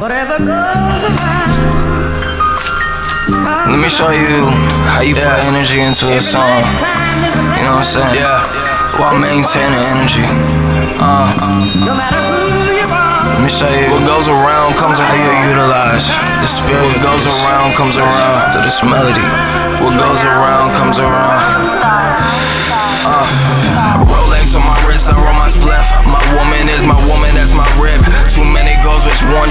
Whatever goes around. Let me show you how you put energy into a song. You know what I'm saying? Yeah. While maintaining energy. Uh, No matter who let me show you what goes around comes how you utilize. The spirit what goes around comes around to this melody. What goes around comes around. Uh,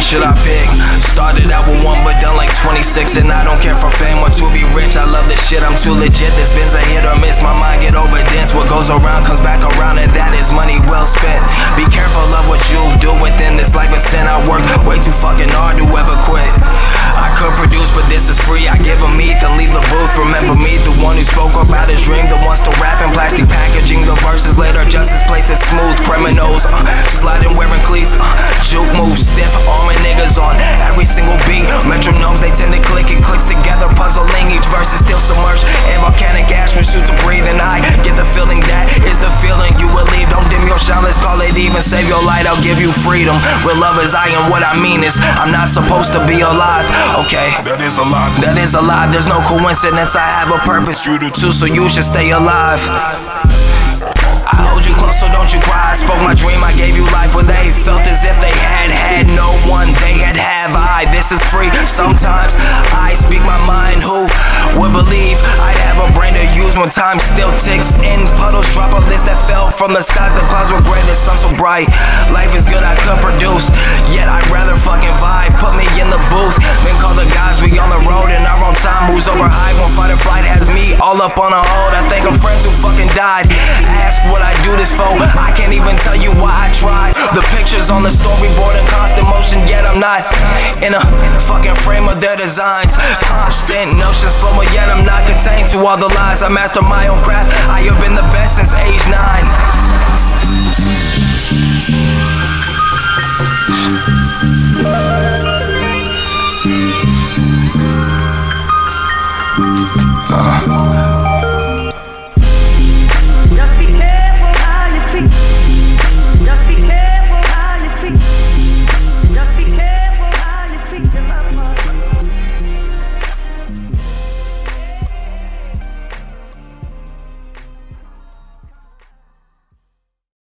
should I pick? Started out with one, but done like 26. And I don't care for fame or to be rich. I love this shit, I'm too legit. This Ben's a hit or miss. My mind get overdense. What goes around comes back around, and that is money well spent. Be careful of what you do within this life of sin. I work way too fucking hard to ever quit. I could produce, but this is free. I give them meat, then leave the booth. Remember me, the one who spoke about his dream, the ones to rap in plastic packaging. The verses later, justice placed it in volcanic ash. Refuse to breathe, and I get the feeling that is the feeling you will leave. Don't dim your shine, let's call it even. Save your light, I'll give you freedom. With love is I, and what I mean is I'm not supposed to be alive. Okay. That is a lie. That is a lie, there's no coincidence. I have a purpose. You do too, so you should stay alive. I hold you close, so don't you cry. I spoke my dream, I gave you life where they felt as if they had had no one. They had have I. This is free. Sometimes I speak my mind. Who would believe I'd have a brain to use when time still ticks? In puddles, drop a list that fell from the skies. The clouds were gray, the sun so bright. Life is good, I could produce. Yet I'd rather fucking vibe. Put me in the booth, then call the guys. We on the road in our own time. Moves over high. One fight or flight has me all up on a hold. I think of friends who fucking died. Ask what I do this for. I can't even tell you why I tried. The pictures on the storyboard in constant motion, yet I'm not in a fucking frame of their designs. Constant notions flow, yet I'm not contained to all the lies. I master my own craft. I have been the best since age nine.